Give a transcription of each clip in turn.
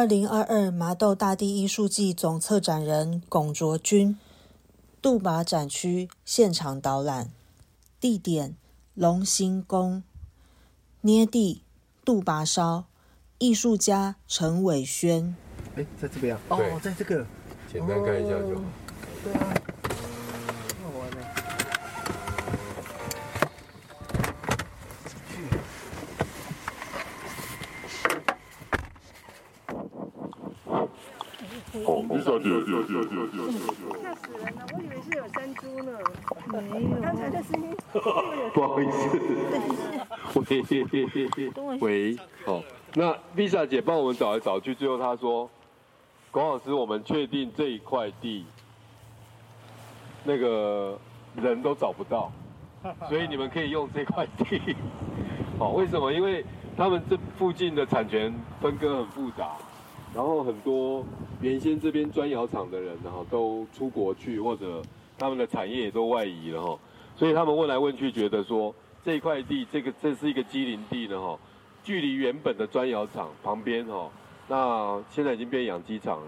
二零二二麻豆大地艺术季总策展人龚卓君，杜拔展区现场导览，地点龙兴宫，捏地杜拔烧，艺术家陈伟轩。哎，在这边啊？哦，在这个。简单看一下就好。对啊。好玩呢。哦，李小姐，吓死人了！我以为是有山猪呢。没有。刚才的声音。不好意思，喂喂，好，那 Lisa 姐帮我们找来找去，最后她说，龚老师，我们确定这一块地，那个人都找不到，所以你们可以用这块地。好，为什么？因为他们这附近的产权分割很复杂，然后很多原先这边砖窑厂的人，然后都出国去，或者他们的产业也都外移了哈，所以他们问来问去，觉得说这块地，这个这是一个机林地呢哈，距离原本的砖窑厂旁边哈，那现在已经变养鸡场了，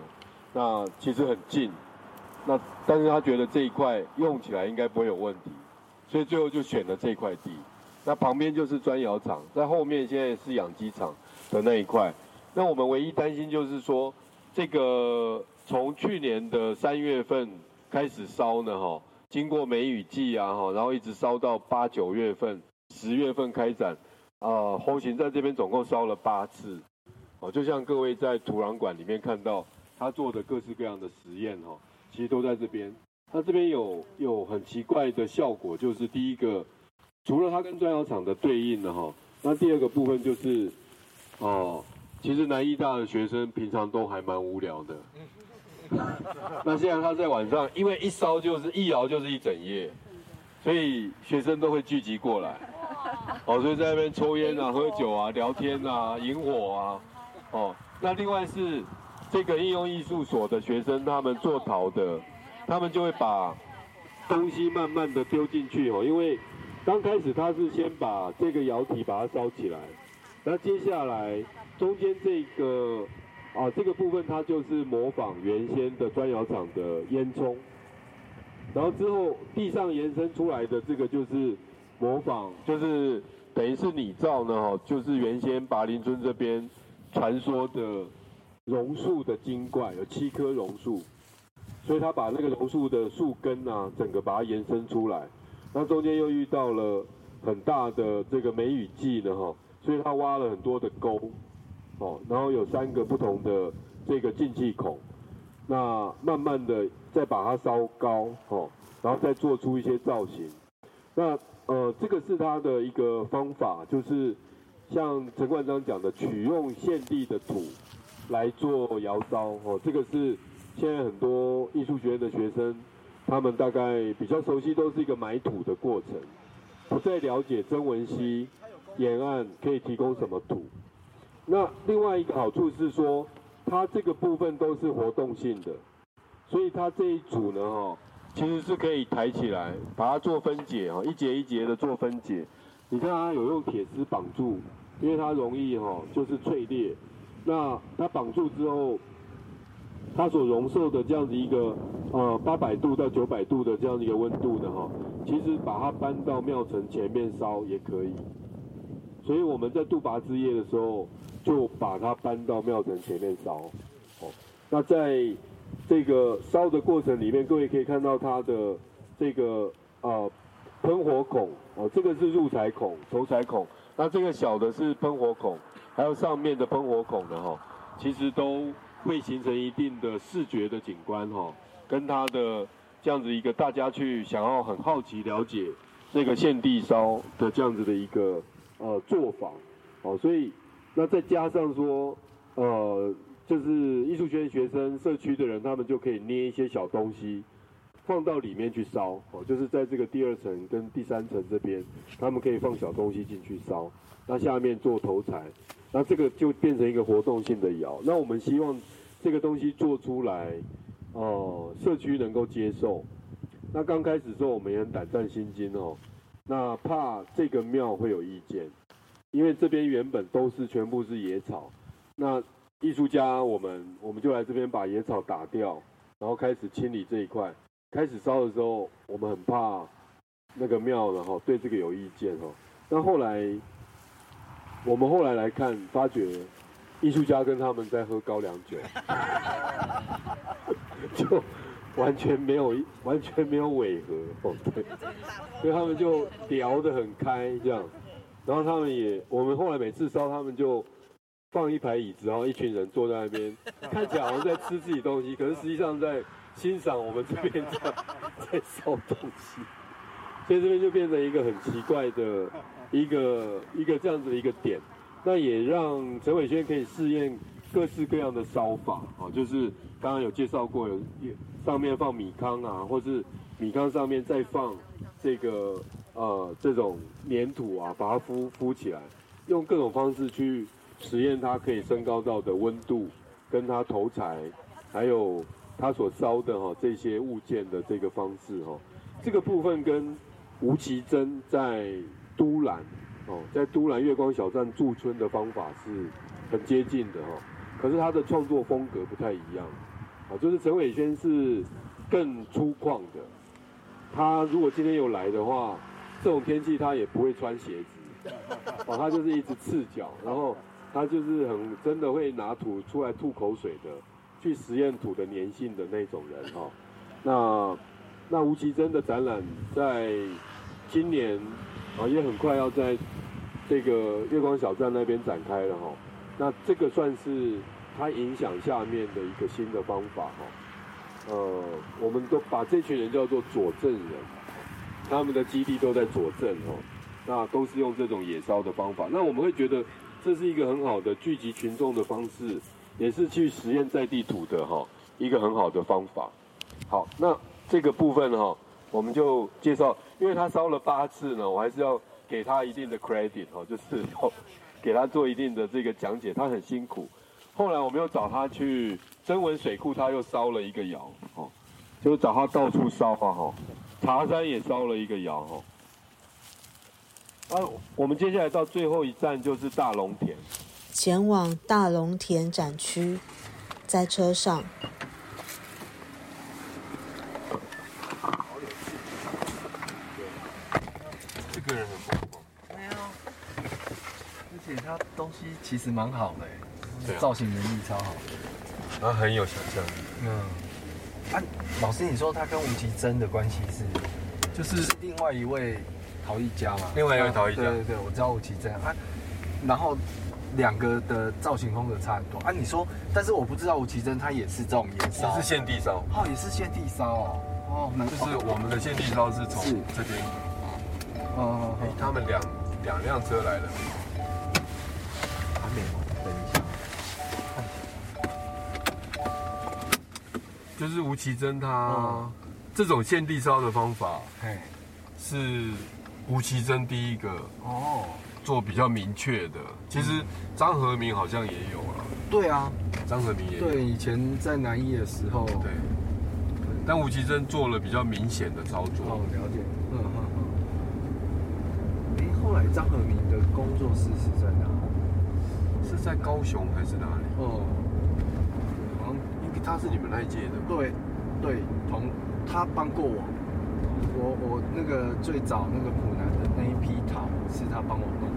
那其实很近，那但是他觉得这一块用起来应该不会有问题，所以最后就选了这块地。那旁边就是砖窑厂，在后面现在是养鸡场的那一块。那我们唯一担心就是说，这个从去年的三月份开始烧呢，哈，经过梅雨季啊，哈，然后一直烧到八九月份、十月份开展，啊，红行在这边总共烧了八次，哦，就像各位在土壤馆里面看到他做的各式各样的实验，哈，其实都在这边。他这边有有很奇怪的效果，就是第一个。除了它跟砖窑厂的对应的哈，那第二个部分就是，哦，其实南艺大的学生平常都还蛮无聊的。那现在他在晚上，因为一烧就是一摇就是一整夜，所以学生都会聚集过来，哦，所以在那边抽烟啊、喝酒啊、聊天啊、引火啊，哦，那另外是这个应用艺术所的学生，他们做陶的，他们就会把东西慢慢的丢进去哦，因为。刚开始他是先把这个窑体把它烧起来，那接下来中间这个啊这个部分它就是模仿原先的砖窑厂的烟囱，然后之后地上延伸出来的这个就是模仿，就是等于是拟造呢哈，就是原先拔林村这边传说的榕树的精怪，有七棵榕树，所以他把那个榕树的树根啊，整个把它延伸出来。那中间又遇到了很大的这个梅雨季呢，哈，所以他挖了很多的沟，哦，然后有三个不同的这个进气孔，那慢慢的再把它烧高，哦，然后再做出一些造型。那呃，这个是他的一个方法，就是像陈冠章讲的，取用现地的土来做窑烧，哦，这个是现在很多艺术学院的学生。他们大概比较熟悉，都是一个埋土的过程，不再了解曾文熙沿岸可以提供什么土。那另外一个好处是说，它这个部分都是活动性的，所以它这一组呢，哈，其实是可以抬起来，把它做分解，哈，一节一节的做分解。你看它有用铁丝绑住，因为它容易，哈，就是脆裂。那它绑住之后。它所容受的这样子一个呃八百度到九百度的这样的一个温度的哈，其实把它搬到庙城前面烧也可以。所以我们在杜拔之夜的时候，就把它搬到庙城前面烧。哦，那在这个烧的过程里面，各位可以看到它的这个呃喷火孔哦，这个是入彩孔、投彩孔，那这个小的是喷火孔，还有上面的喷火孔的哈，其实都。会形成一定的视觉的景观哈，跟它的这样子一个大家去想要很好奇了解这个献地烧的这样子的一个呃做法，哦，所以那再加上说呃就是艺术学院学生社区的人，他们就可以捏一些小东西放到里面去烧，哦，就是在这个第二层跟第三层这边，他们可以放小东西进去烧，那下面做头材。那这个就变成一个活动性的窑。那我们希望这个东西做出来，哦，社区能够接受。那刚开始时候我们也很胆战心惊哦，那怕这个庙会有意见，因为这边原本都是全部是野草。那艺术家我们我们就来这边把野草打掉，然后开始清理这一块。开始烧的时候，我们很怕那个庙然后对这个有意见哦。那后来我们后来来看，发觉艺术家跟他们在喝高粱酒，就完全没有完全没有违和 哦，对，所以他们就聊得很开这样。然后他们也，我们后来每次烧，他们就放一排椅子，然后一群人坐在那边，看起来好像在吃自己东西，可是实际上在欣赏我们这边在在烧东西。所以这边就变成一个很奇怪的一个一个这样子的一个点。那也让陈伟轩可以试验各式各样的烧法啊，就是刚刚有介绍过，有上面放米糠啊，或是米糠上面再放这个。呃，这种粘土啊，把它敷敷起来，用各种方式去实验它可以升高到的温度，跟它投材，还有它所烧的哈这些物件的这个方式哈，这个部分跟吴奇珍在都兰哦，在都兰月光小站驻村的方法是很接近的哈，可是他的创作风格不太一样，啊，就是陈伟轩是更粗犷的，他如果今天有来的话。这种天气他也不会穿鞋子，哦，他就是一直赤脚，然后他就是很真的会拿土出来吐口水的，去实验土的粘性的那种人哈。那那吴奇珍的展览在今年啊也很快要在这个月光小站那边展开了哈。那这个算是他影响下面的一个新的方法哈。呃，我们都把这群人叫做佐证人。他们的基地都在佐证哦，那都是用这种野烧的方法。那我们会觉得这是一个很好的聚集群众的方式，也是去实验在地土的哈一个很好的方法。好，那这个部分哈，我们就介绍，因为他烧了八次呢，我还是要给他一定的 credit 哈，就是要给他做一定的这个讲解，他很辛苦。后来我们又找他去增文水库，他又烧了一个窑哦，就找他到处烧啊哈。茶山也烧了一个窑哦。啊，我们接下来到最后一站就是大龙田，前往大龙田展区，在车上。这个人很不错，没有，而且他东西其实蛮好的，对，造型能力超好，他很有想象力，嗯。啊，老师，你说他跟吴奇珍的关系是，就是另外一位陶艺家嘛？另外一位陶艺家，对对对，我知道吴奇珍啊。然后两个的造型风格差很多啊。你说，但是我不知道吴奇珍他也是这种颜色，也是现地烧哦，也是现地烧哦。哦，就是我们的现地烧是从这边。哦，他们两两辆车来了。就是吴奇珍他这种现地烧的方法，是吴奇珍第一个哦做比较明确的。其实张和明好像也有了。对啊，张和明也对以前在南艺的时候。对。但吴奇珍做了比较明显的操作。哦，了解。嗯嗯嗯。哎，后来张和明的工作室是在哪？是在高雄还是哪里？哦。他是你们那一届的，对，对，同他帮过我，我我那个最早那个普南的那一批陶是他帮我弄，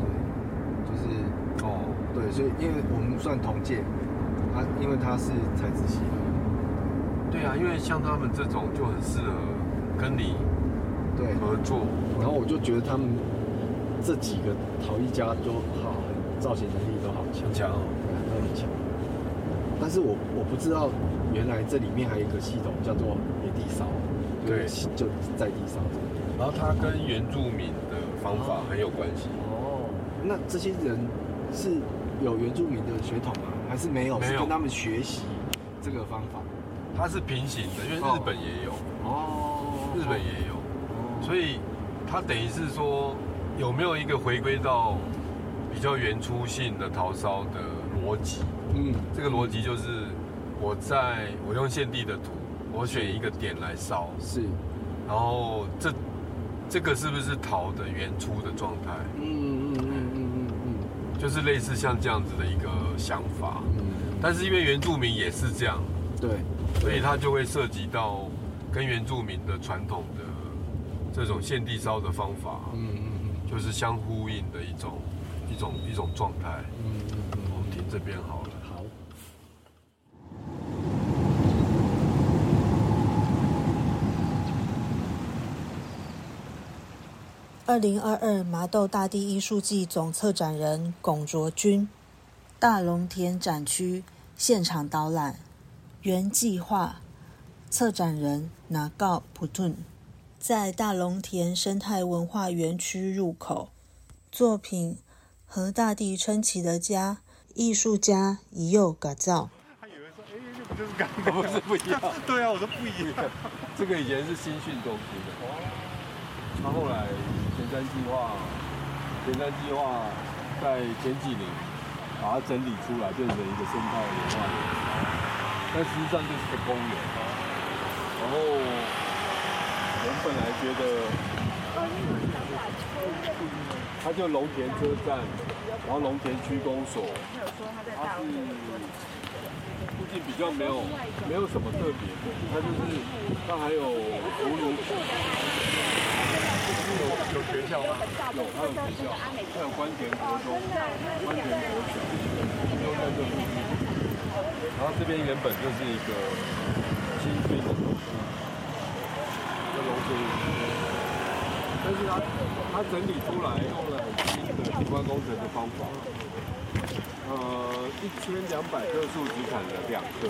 对，就是哦，对，所以因为我们算同届，他因为他是材质系的，对啊，因为像他们这种就很适合跟你对。合作，然后我就觉得他们这几个陶艺家都好，造型能力都好强，强。但是我我不知道，原来这里面还有一个系统叫做野地烧，对，就在地烧。然后它跟原住民的方法很有关系。哦，那这些人是有原住民的血统吗？还是没有？没有。跟他们学习这个方法，它是平行的，因为日本也有。哦。日本也有。哦。所以它等于是说，有没有一个回归到比较原初性的陶烧的逻辑？嗯，这个逻辑就是，我在我用现地的土，我选一个点来烧，是，然后这这个是不是陶的原初的状态？嗯嗯嗯嗯嗯嗯，就是类似像这样子的一个想法。嗯，但是因为原住民也是这样，对，所以它就会涉及到跟原住民的传统的这种献地烧的方法，嗯嗯嗯就是相呼应的一种一种一种状态。嗯嗯嗯，我们停这边好了。好。二零二二麻豆大地艺术季总策展人龚卓君，大龙田展区现场导览，原计划策展人拿告普顿，在大龙田生态文化园区入口，作品和大地撑起的家，艺术家一佑改造。他以为说，哎，那不就是刚刚？不是不一样，对啊，我说不一样。这个以前是新训中心的，他后来前前瞻计划，前瞻计划在前几年把它整理出来，变成一个生态文化园，但实际上就是个公园。然后我们本来觉得，它就龙田车站，然后龙田区公所，它是附近比较没有没有什么特别，它就是它还有，有有学校吗？有，它有学校，它有关田国中、关田国小，都在这附近。然后这边原本就是一个新军的东西，这龙田但是它它整理出来用了很新的景观工程的方法。呃，一千两百棵树只砍了两棵，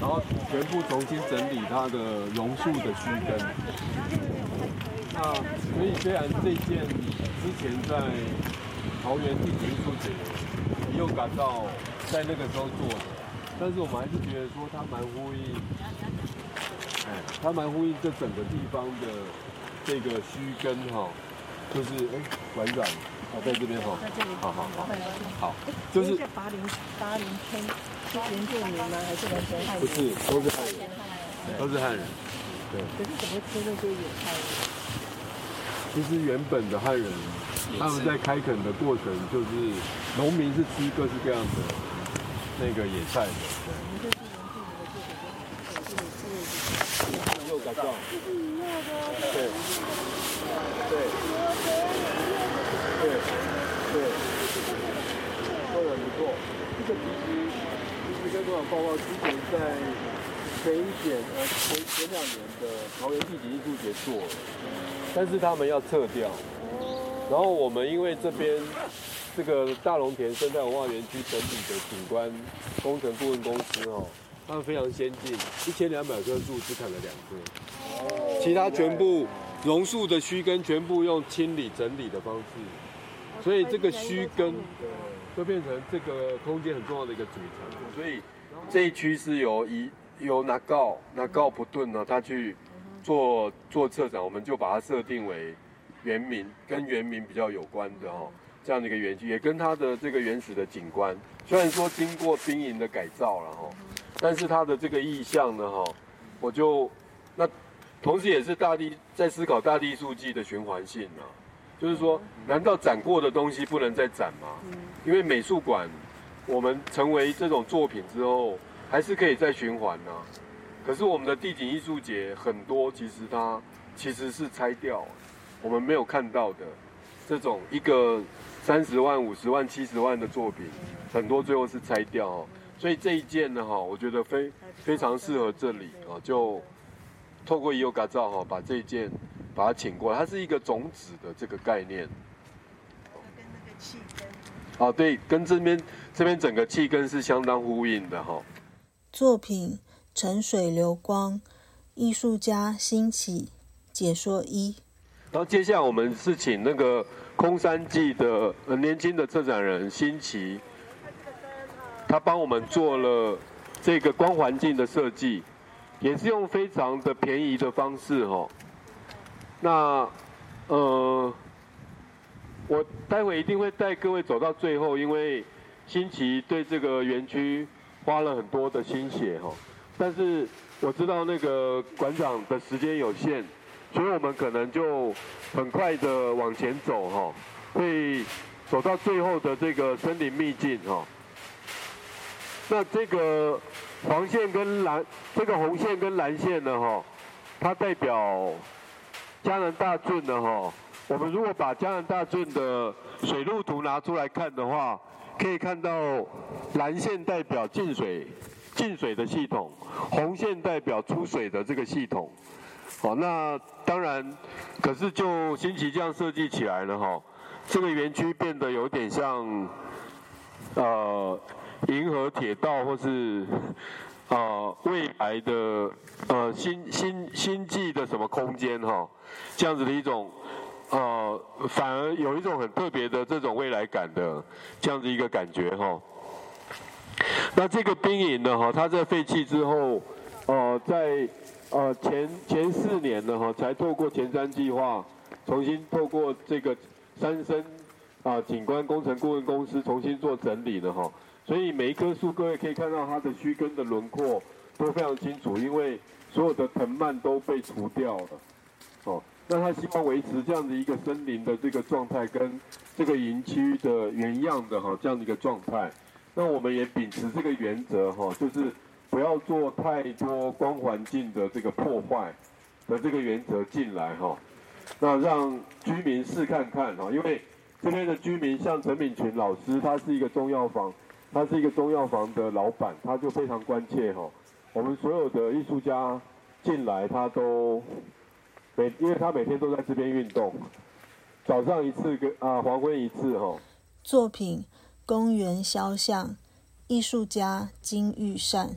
然后全部重新整理它的榕树的。须根。那所以虽然这件之前在桃园地质艺术节也有感到在那个时候做的，但是我们还是觉得说它蛮呼应，哎，它蛮呼应这整个地方的这个须根哈，就是哎软软。哦，在这边哈，好好好，好，就是八零八零村是原住民吗？还是完全汉人？不是，都是汉人，都是汉人。对。可是怎么吃那些野菜？其实原本的汉人，他们在开垦的过程，就是农民是吃各式各样的那个野菜的。又改造。对。对。对，对，做的不错。这个其实，其实跟多少报告之前在前一年呃前前两年的桃园地景艺术节做了，但是他们要撤掉。然后我们因为这边这个大龙田生态文化园区整体的景观工程顾问公司哦，他们非常先进，一千两百棵树只砍了两棵，其他全部榕树的须根全部用清理整理的方式。所以这个须根就变成这个空间很重要的一个组成。所以这一区是由一由拿告拿告普顿呢，他去做做策展，我们就把它设定为原名跟原名比较有关的哈这样的一个园区，也跟它的这个原始的景观，虽然说经过兵营的改造了哈，但是它的这个意象呢哈，我就那同时也是大地在思考大地数据的循环性啊。就是说，难道展过的东西不能再展吗？因为美术馆，我们成为这种作品之后，还是可以再循环呢。可是我们的地景艺术节很多，其实它其实是拆掉，我们没有看到的这种一个三十万、五十万、七十万的作品，很多最后是拆掉哦。所以这一件呢，哈，我觉得非非常适合这里啊，就透过 Yoga 照哈，把这一件。把它请过来，它是一个种子的这个概念。跟那个气根。哦，对，跟这边这边整个气根是相当呼应的哈。作品《沉水流光》，艺术家兴起解说一。然后接下来我们是请那个空山记的很年轻的策展人新奇，他帮我们做了这个光环境的设计，也是用非常的便宜的方式哈。那，呃，我待会一定会带各位走到最后，因为新奇对这个园区花了很多的心血哈。但是我知道那个馆长的时间有限，所以我们可能就很快的往前走哈。会走到最后的这个森林秘境哈。那这个黄线跟蓝，这个红线跟蓝线呢哈，它代表江南大圳的哈。我们如果把江南大圳的水路图拿出来看的话，可以看到蓝线代表进水进水的系统，红线代表出水的这个系统。好，那当然，可是就新奇这样设计起来了哈，这个园区变得有点像，呃，银河铁道或是，呃，未来的呃星星星际的什么空间哈，这样子的一种，呃，反而有一种很特别的这种未来感的这样子一个感觉哈。那这个兵营呢哈，它在废弃之后，呃，在。呃，前前四年呢，哈，才透过前瞻计划，重新透过这个三生啊景观工程顾问公司重新做整理的哈，所以每一棵树，各位可以看到它的须根的轮廓都非常清楚，因为所有的藤蔓都被除掉了，哦，那他希望维持这样的一个森林的这个状态，跟这个营区的原样的哈这样的一个状态，那我们也秉持这个原则哈，就是。不要做太多光环境的这个破坏的这个原则进来哈，那让居民试看看哈，因为这边的居民像陈敏群老师，他是一个中药房，他是一个中药房的老板，他就非常关切哈。我们所有的艺术家进来，他都每因为他每天都在这边运动，早上一次跟啊黄昏一次哈。作品公园肖像，艺术家金玉善。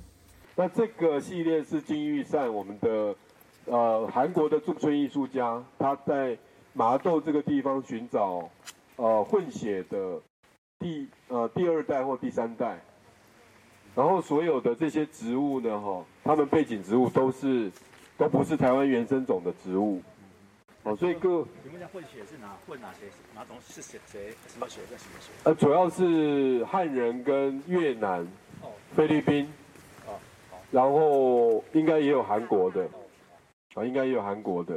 那这个系列是金玉善，我们的呃韩国的驻村艺术家，他在麻豆这个地方寻找呃混血的第呃第二代或第三代，然后所有的这些植物呢，哈，他们背景植物都是都不是台湾原生种的植物，哦，所以各你们家混血是哪混哪些哪种是谁谁什么血跟什么血？呃，主要是汉人跟越南、菲律宾。然后应该也有韩国的，啊，应该也有韩国的。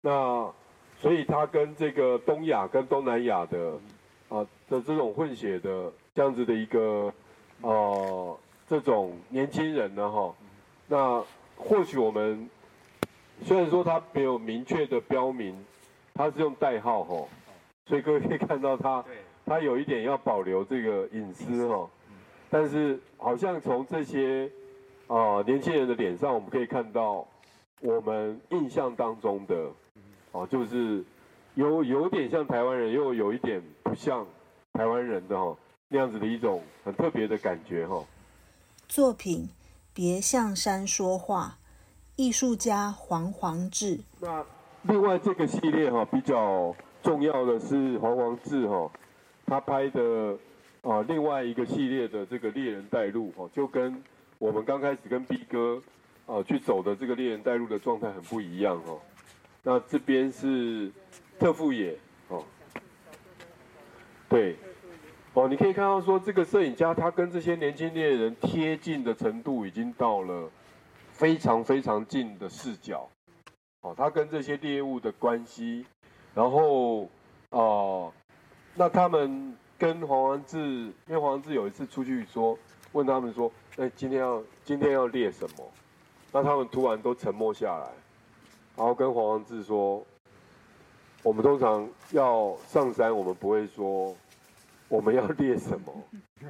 那所以他跟这个东亚跟东南亚的啊的这种混血的这样子的一个呃这种年轻人呢哈，那或许我们虽然说他没有明确的标明，他是用代号哈，所以各位可以看到他他有一点要保留这个隐私哈，但是好像从这些。啊，年轻人的脸上，我们可以看到我们印象当中的，哦，就是有有点像台湾人，又有一点不像台湾人的哈那样子的一种很特别的感觉哈。作品别向山说话，艺术家黄黄志。那另外这个系列哈比较重要的是黄黄志哈，他拍的啊另外一个系列的这个猎人带路哈，就跟。我们刚开始跟 B 哥啊去走的这个猎人带路的状态很不一样哦。那这边是特富野哦，对，哦，你可以看到说这个摄影家他跟这些年轻猎人贴近的程度已经到了非常非常近的视角，哦，他跟这些猎物的关系，然后哦，那他们跟黄王志，因为黄志有一次出去说。问他们说：“哎，今天要今天要猎什么？”那他们突然都沉默下来，然后跟黄王志说：“我们通常要上山，我们不会说我们要猎什么，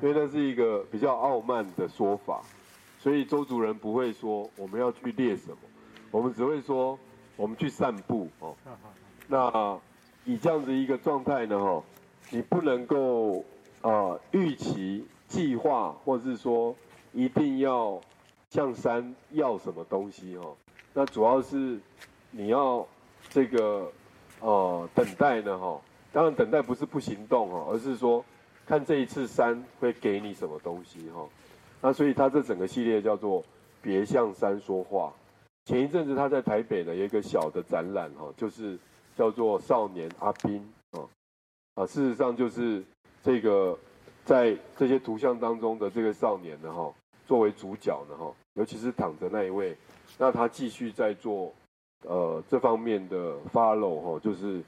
因为那是一个比较傲慢的说法。所以周主任不会说我们要去猎什么，我们只会说我们去散步哦。那以这样子一个状态呢，哈，你不能够啊预期。”计划，或是说一定要向山要什么东西哦？那主要是你要这个呃等待呢哈。当然等待不是不行动哦，而是说看这一次山会给你什么东西哈。那所以他这整个系列叫做别向山说话。前一阵子他在台北呢有一个小的展览哈，就是叫做少年阿斌啊啊，事实上就是这个。在这些图像当中的这个少年呢，哈，作为主角呢，哈，尤其是躺着那一位，那他继续在做，呃，这方面的 follow 哈，就是，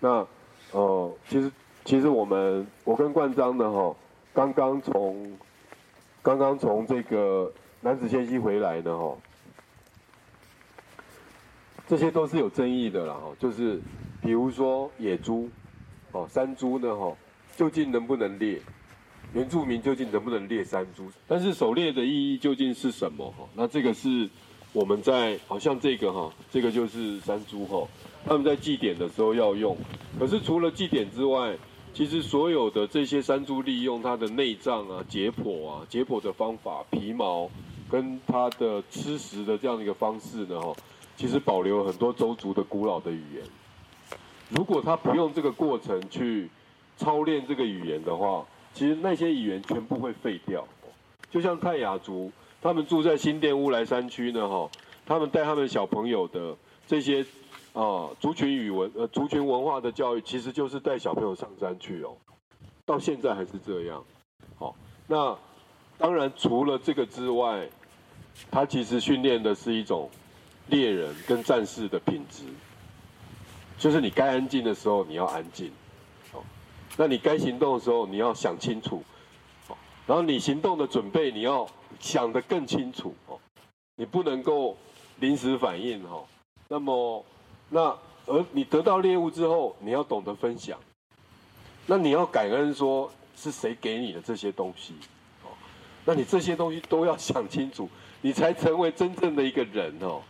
那，呃，其实其实我们我跟冠章呢哈，刚刚从刚刚从这个男子仙溪回来呢哈，这些都是有争议的啦哈，就是比如说野猪，哦山猪呢哈，究竟能不能猎？原住民究竟能不能猎山猪？但是狩猎的意义究竟是什么？哈，那这个是我们在好像这个哈，这个就是山猪哈，他们在祭典的时候要用。可是除了祭典之外，其实所有的这些山猪利用它的内脏啊、解剖啊、解剖的方法、皮毛跟它的吃食的这样的一个方式呢，哈，其实保留很多周族的古老的语言。如果他不用这个过程去操练这个语言的话，其实那些语言全部会废掉，就像泰雅族，他们住在新店乌来山区呢，哈，他们带他们小朋友的这些啊族群语文呃族群文化的教育，其实就是带小朋友上山去哦，到现在还是这样，好，那当然除了这个之外，他其实训练的是一种猎人跟战士的品质，就是你该安静的时候你要安静。哦那你该行动的时候，你要想清楚，哦然后你行动的准备，你要想得更清楚哦，你不能够临时反应哈。那么，那而你得到猎物之后，你要懂得分享，那你要感恩说是谁给你的这些东西，哦，那你这些东西都要想清楚，你才成为真正的一个人哦，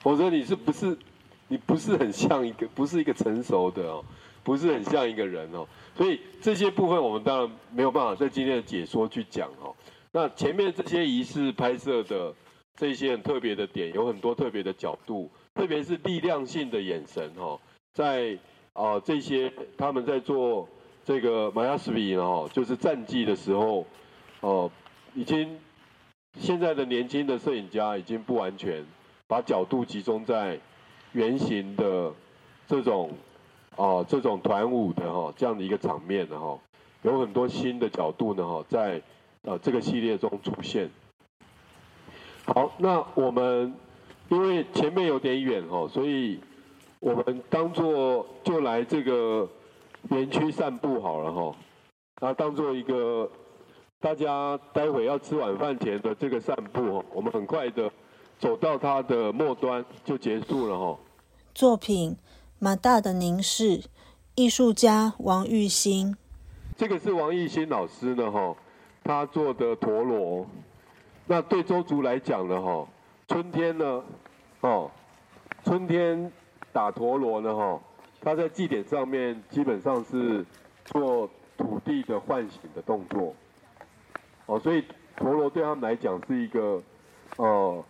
否则你是不是你不是很像一个不是一个成熟的哦。不是很像一个人哦，所以这些部分我们当然没有办法在今天的解说去讲哦。那前面这些仪式拍摄的这些很特别的点，有很多特别的角度，特别是力量性的眼神哈，在啊这些他们在做这个马亚斯比哦，就是战绩的时候哦，已经现在的年轻的摄影家已经不完全把角度集中在圆形的这种。啊，这种团舞的哈，这样的一个场面的哈，有很多新的角度呢哈，在啊这个系列中出现。好，那我们因为前面有点远哈，所以我们当做就来这个园区散步好了哈，那当做一个大家待会要吃晚饭前的这个散步哈，我们很快的走到它的末端就结束了哈。作品。马大的凝视，艺术家王玉兴。这个是王玉兴老师呢，哈，他做的陀螺。那对周族来讲呢，哈，春天呢，哦，春天打陀螺呢，哈，他在祭典上面基本上是做土地的唤醒的动作。哦，所以陀螺对他们来讲是一个，呃，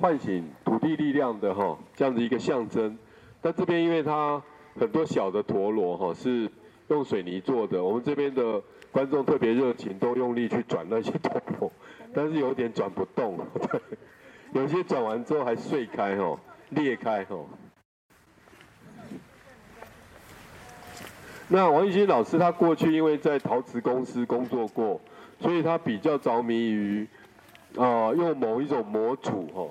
唤醒土地力量的哈，这样的一个象征。但这边因为它很多小的陀螺哈是用水泥做的，我们这边的观众特别热情，都用力去转那些陀螺，但是有点转不动，对有些转完之后还碎开吼，裂开吼。那王玉新老师他过去因为在陶瓷公司工作过，所以他比较着迷于啊用某一种模组哈，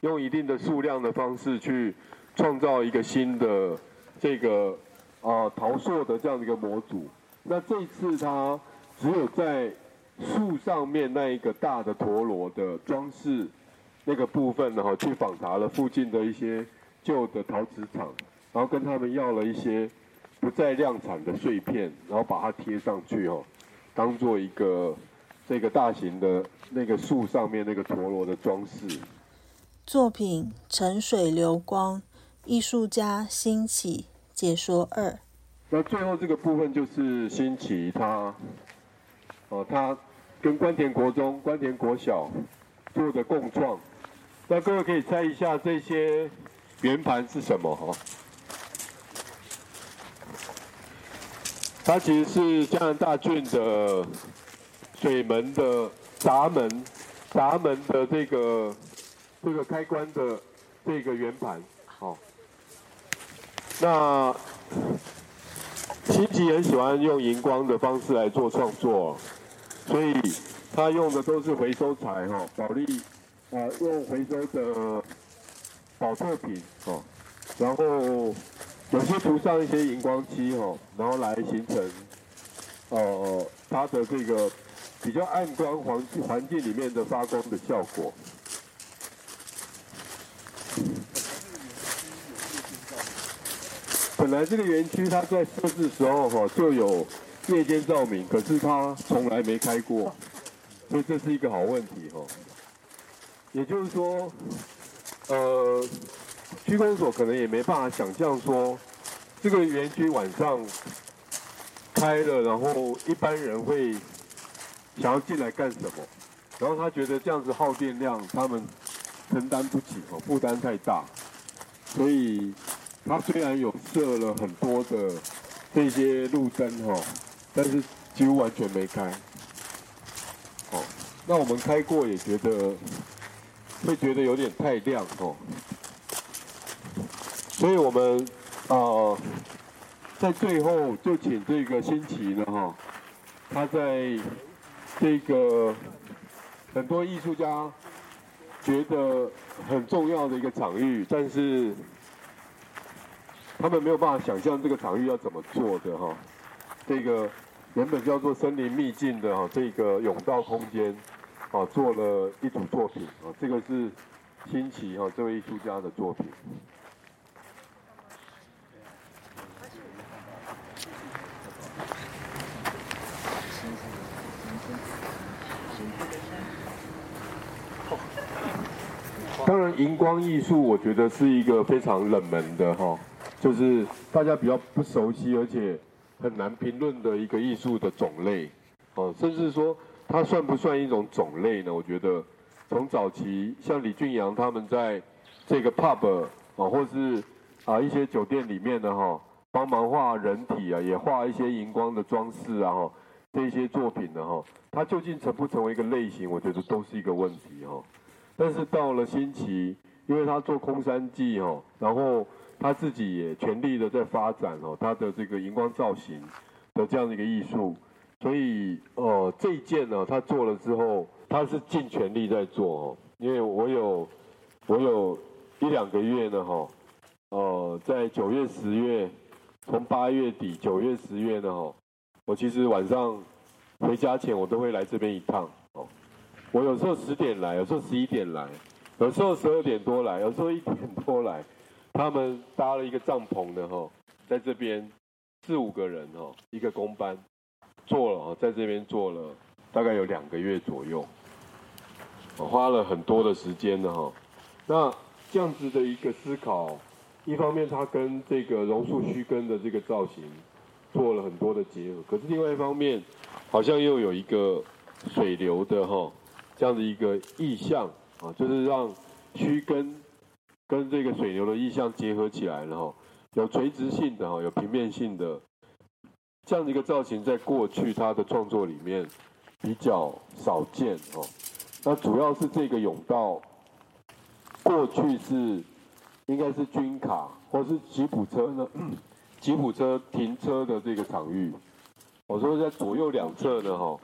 用一定的数量的方式去。创造一个新的这个啊陶塑的这样的一个模组。那这次他只有在树上面那一个大的陀螺的装饰那个部分呢，哈，去访查了附近的一些旧的陶瓷厂，然后跟他们要了一些不再量产的碎片，然后把它贴上去，哦，当做一个这个大型的那个树上面那个陀螺的装饰。作品《沉水流光》。艺术家新奇解说二，那最后这个部分就是新奇他，哦，他跟关田国中、关田国小做的共创。那各位可以猜一下这些圆盘是什么？哈，它其实是加拿大郡的水门的闸门，闸门的这个这个开关的这个圆盘，好。那新奇很喜欢用荧光的方式来做创作，所以他用的都是回收材哈，保利啊用回收的保特瓶哦，然后有些涂上一些荧光漆哈，然后来形成呃它的这个比较暗光环境环境里面的发光的效果。本来这个园区它在设置时候哈就有夜间照明，可是它从来没开过，所以这是一个好问题哈。也就是说，呃，区公所可能也没办法想象说，这个园区晚上开了，然后一般人会想要进来干什么？然后他觉得这样子耗电量，他们承担不起哦，负担太大，所以他虽然有设了很多的这些路灯哈，但是几乎完全没开。那我们开过也觉得。会觉得有点太亮哦，所以我们啊，在最后就请这个新奇呢哈，他在这个很多艺术家觉得很重要的一个场域，但是他们没有办法想象这个场域要怎么做的哈，这个原本叫做森林秘境的哈，这个甬道空间。啊，做了一组作品啊，这个是新奇哈这位艺术家的作品。当然，荧光艺术我觉得是一个非常冷门的哈，就是大家比较不熟悉，而且很难评论的一个艺术的种类哦，甚至说。它算不算一种种类呢？我觉得，从早期像李俊阳他们在这个 pub 啊，或是啊一些酒店里面的哈，帮忙画人体啊，也画一些荧光的装饰啊哈，这些作品的哈，它究竟成不成为一个类型？我觉得都是一个问题哈。但是到了新奇，因为他做空山记哈，然后他自己也全力的在发展哦，他的这个荧光造型的这样的一个艺术。所以，呃，这一件呢，他做了之后，他是尽全力在做哦。因为我有，我有一两个月呢，哈，呃，在九月、十月，从八月底、九月、十月呢，哈，我其实晚上回家前，我都会来这边一趟哦。我有时候十点来，有时候十一点来，有时候十二点多来，有时候一点多来。他们搭了一个帐篷的哈，在这边四五个人哈，一个工班。做了啊，在这边做了大概有两个月左右，我花了很多的时间的哈。那这样子的一个思考，一方面它跟这个榕树须根的这个造型做了很多的结合，可是另外一方面，好像又有一个水流的哈这样的一个意象啊，就是让须根跟这个水流的意象结合起来了哈，有垂直性的哈，有平面性的。这样的一个造型，在过去他的创作里面比较少见哦。那主要是这个甬道，过去是应该是军卡或是吉普车呢，吉普车停车的这个场域。我说在左右两侧呢，哈，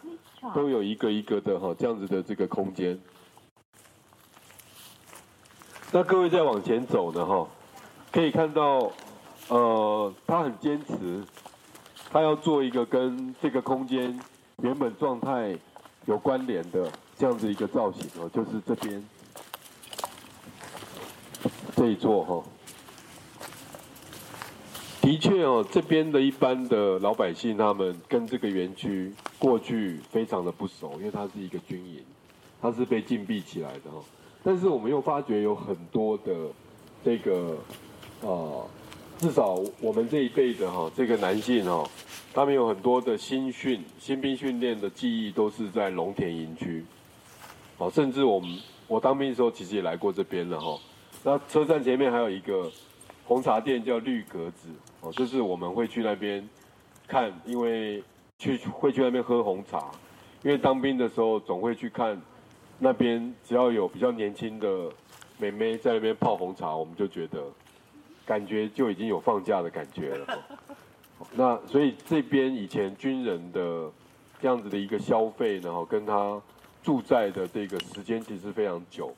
都有一个一个的哈这样子的这个空间。那各位再往前走呢，哈，可以看到，呃，他很坚持。他要做一个跟这个空间原本状态有关联的这样子一个造型哦，就是这边这一座哈，的确哦，这边的一般的老百姓他们跟这个园区过去非常的不熟，因为它是一个军营，它是被禁闭起来的哈。但是我们又发觉有很多的这个啊。至少我们这一辈的哈，这个男性哈，他们有很多的新训、新兵训练的记忆都是在龙田营区，哦，甚至我们我当兵的时候其实也来过这边了哈。那车站前面还有一个红茶店叫绿格子，哦，就是我们会去那边看，因为去会去那边喝红茶，因为当兵的时候总会去看那边，只要有比较年轻的妹妹在那边泡红茶，我们就觉得。感觉就已经有放假的感觉了，那所以这边以前军人的这样子的一个消费呢，跟他住在的这个时间其实非常久。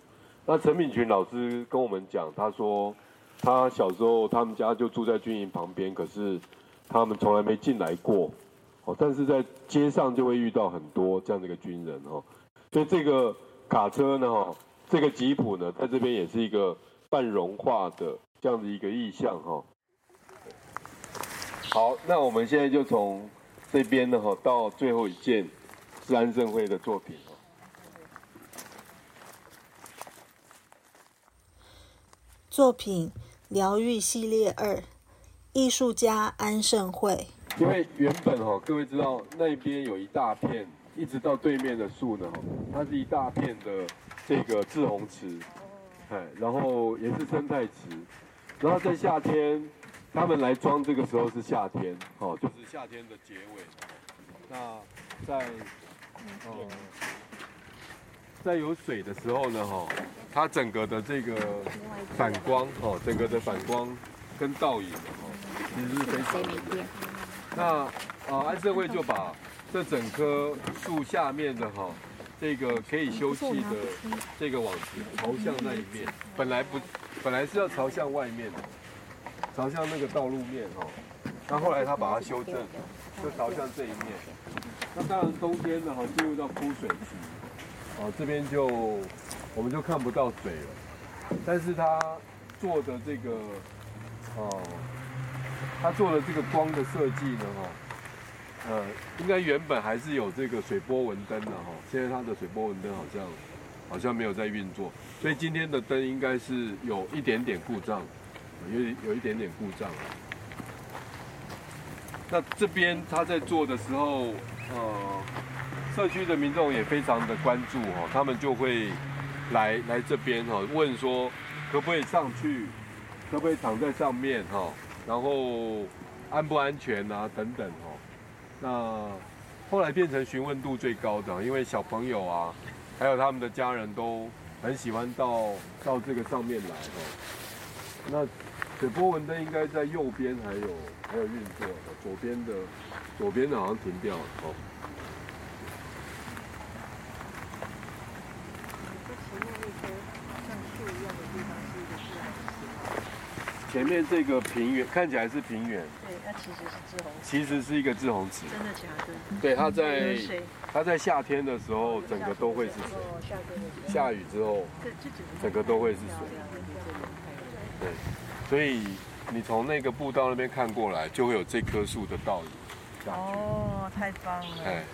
那陈敏群老师跟我们讲，他说他小时候他们家就住在军营旁边，可是他们从来没进来过，哦，但是在街上就会遇到很多这样的一个军人哦，所以这个卡车呢，哈，这个吉普呢，在这边也是一个半融化的这样的一个意象哈。好，那我们现在就从这边呢，哈，到最后一件是安盛会的作品哦。作品《疗愈系列二》，艺术家安盛会。因为原本哈，各位知道那边有一大片，一直到对面的树呢，它是一大片的这个志洪池，哎，然后也是生态池，然后在夏天，他们来装这个时候是夏天，哦，就是夏天的结尾。那在呃在有水的时候呢，哈，它整个的这个反光，哦，整个的反光跟倒影，哦，其实是非常的。那啊，安社会就把这整棵树下面的哈，这个可以休憩的这个网子朝向那一面，本来不，本来是要朝向外面的，朝向那个道路面哈。那后来他把它修正，就朝向这一面。那当然冬天呢哈，进入到枯水期，哦这边就我们就看不到水了。但是他做的这个哦。他做的这个光的设计呢，哈，呃，应该原本还是有这个水波纹灯的哈，现在它的水波纹灯好像好像没有在运作，所以今天的灯应该是有一点点故障，有有一点点故障。那这边他在做的时候，呃，社区的民众也非常的关注哈，他们就会来来这边哈，问说可不可以上去，可不可以躺在上面哈。然后安不安全啊？等等哦。那后来变成询问度最高的，因为小朋友啊，还有他们的家人都很喜欢到到这个上面来哈。那水波纹灯应该在右边还有还有运作，左边的左边的好像停掉了哦。前面这个平原看起来是平原，对，它其实是志红池，其实是一个志红池。真的假的？对，它在它在夏天的时候，整个都会是水。下雨之后，整个都会是水。对，所以你从那个步道那边看过来，就会有这棵树的倒影。哦，太棒了！哎，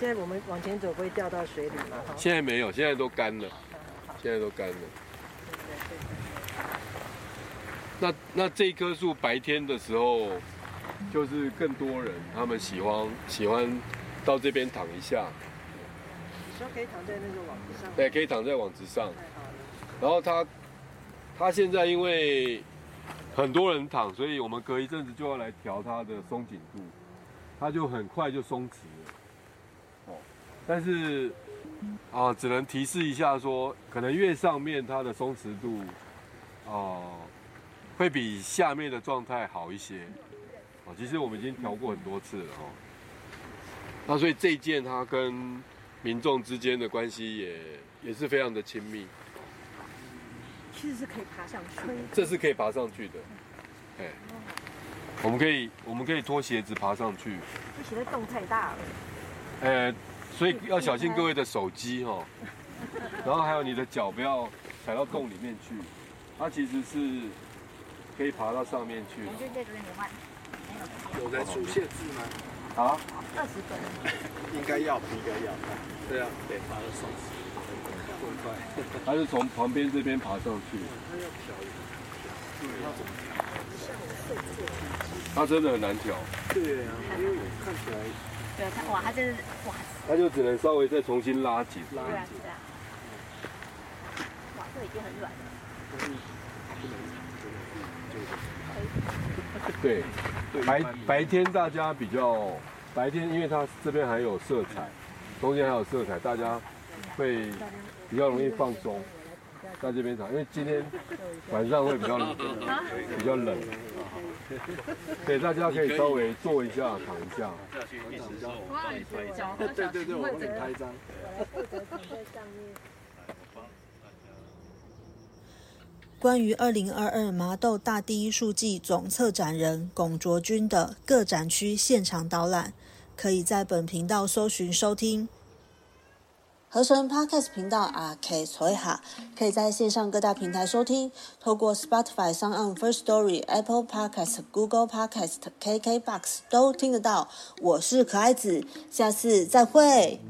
现在我们往前走会掉到水里吗？现在没有，现在都干了。现在都干了。那那这棵树白天的时候，就是更多人，他们喜欢喜欢到这边躺一下。你说可以躺在那个网子上？对，可以躺在网子上。然后他他现在因为很多人躺，所以我们隔一阵子就要来调它的松紧度，它就很快就松弛了。哦，但是啊，只能提示一下说，可能越上面它的松弛度，哦。会比下面的状态好一些，哦，其实我们已经调过很多次了哦。那所以这件它跟民众之间的关系也也是非常的亲密。其实是可以爬上去。这是可以爬上去的，哎，我们可以我们可以脱鞋子爬上去。这鞋的洞太大了。呃，所以要小心各位的手机哈，然后还有你的脚不要踩到洞里面去，它其实是。可以爬到上面去。有人数限制吗？啊？二十个人。应该要，应该要。对啊，得爬到上去。更快。他是从旁边这边爬上去。他要调对，他怎么调？他真的很难调。对啊，因为我看起来。对他哇，他真是哇。他就只能稍微再重新拉紧。拉紧。哇，这已经很软了。对，白白天大家比较白天，因为它这边还有色彩，中间还有色彩，大家会比较容易放松在这边躺，因为今天晚上会比较冷，比较冷，对，大家可以稍微坐一下，躺一下。对对对，我帮你拍一张。关于二零二二麻豆大地艺术季总策展人龚卓君的各展区现场导览，可以在本频道搜寻收听。合成 Podcast 频道啊，K 所以哈，可以在线上各大平台收听，透过 Spotify、s o n First Story、Apple Podcast、Google Podcast、KKBox 都听得到。我是可爱子，下次再会。